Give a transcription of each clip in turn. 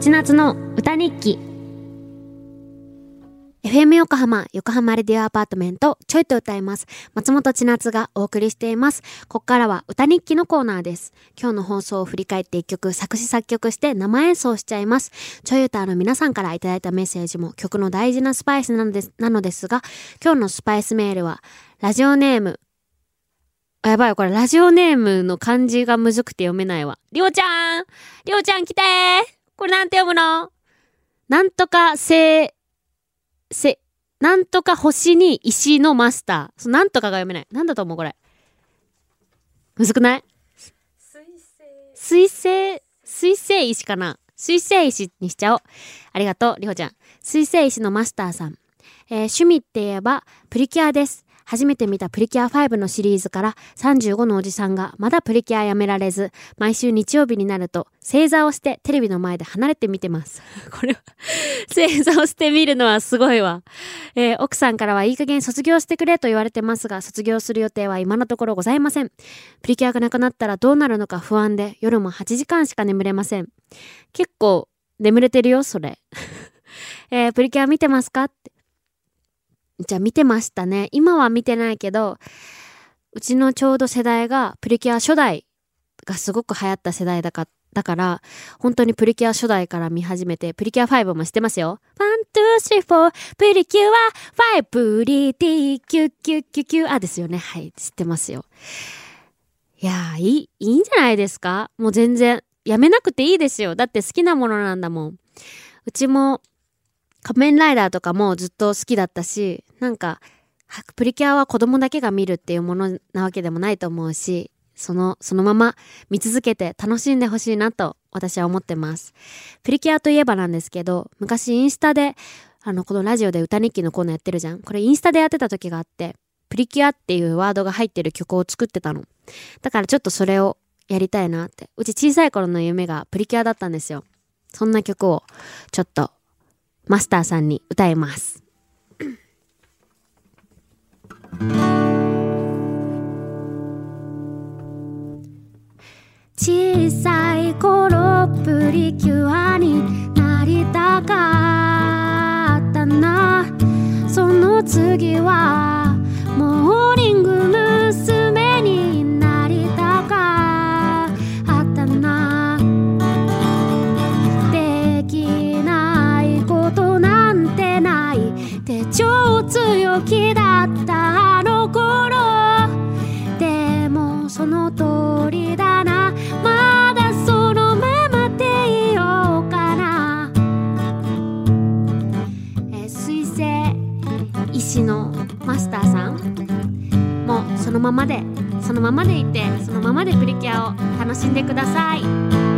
ちなつの歌日記 FM 横浜、横浜レディオアパートメント、ちょいと歌います。松本千夏がお送りしています。ここからは歌日記のコーナーです。今日の放送を振り返って一曲作詞作曲して生演奏しちゃいます。ちょい歌の皆さんからいただいたメッセージも曲の大事なスパイスなのですなのですが、今日のスパイスメールは、ラジオネーム、あやばい、これラジオネームの漢字がむずくて読めないわ。りょうちゃんりょうちゃん来てこれなんて読むの？なんとかせ、せ、なんとか星に石のマスター。そなんとかが読めない。なんだと思うこれ？むずくない？水星、水星石かな？水星石にしちゃおう。ありがとう、りほちゃん。水星石のマスターさん。えー趣味って言えば、プリキュアです。初めて見たプリキュア5のシリーズから35のおじさんがまだプリキュアやめられず、毎週日曜日になると正座をしてテレビの前で離れて見てます。これは、正座をして見るのはすごいわ。えー奥さんからはいい加減卒業してくれと言われてますが、卒業する予定は今のところございません。プリキュアがなくなったらどうなるのか不安で、夜も8時間しか眠れません。結構眠れてるよ、それ。えープリキュア見てますか？って。じゃあ見てましたね。今は見てないけど、うちのちょうど世代がプリキュア初代がすごく流行った世代だかだから、本当にプリキュア初代から見始めて、プリキュア5も知ってますよ。 One、Two、Three、Four、プリキュア、5、プリティ、キュッキュッキュッキュあ、ですよね。はい、知ってますよ。いや、いい、いいんじゃないですか？もう全然、やめなくていいですよ。だって好きなものなんだもん。うちも、仮面ライダーとかもずっと好きだったし、なんか、プリキュアは子供だけが見るっていうものなわけでもないと思うし、その、そのまま見続けて楽しんでほしいなと私は思ってます。プリキュアといえばなんですけど、昔インスタで、あの、このラジオで歌日記のコーナーやってるじゃん。これインスタでやってた時があって、プリキュアっていうワードが入ってる曲を作ってたの。だからちょっとそれをやりたいなって。うち小さい頃の夢がプリキュアだったんですよ。そんな曲をちょっとマスターさんに歌います。小さい頃プリキュアになりたかったなその次はモー強気だったあの頃。でもその通りだな。まだそのままでいようかな。え水星石のマスターさん。もそのままでそのままでいてそのままでプリキュアを楽しんでください。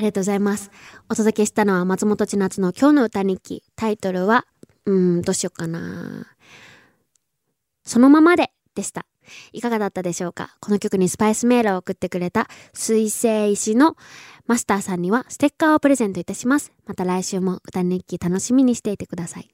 ありがとうございます。お届けしたのは松本千夏の今日の歌日記。タイトルは、うん、どうしようかな。そのままででした。いかがだったでしょうか？この曲にスパイスメールを送ってくれた水星石のマスターさんにはステッカーをプレゼントいたします。また来週も歌日記楽しみにしていてください。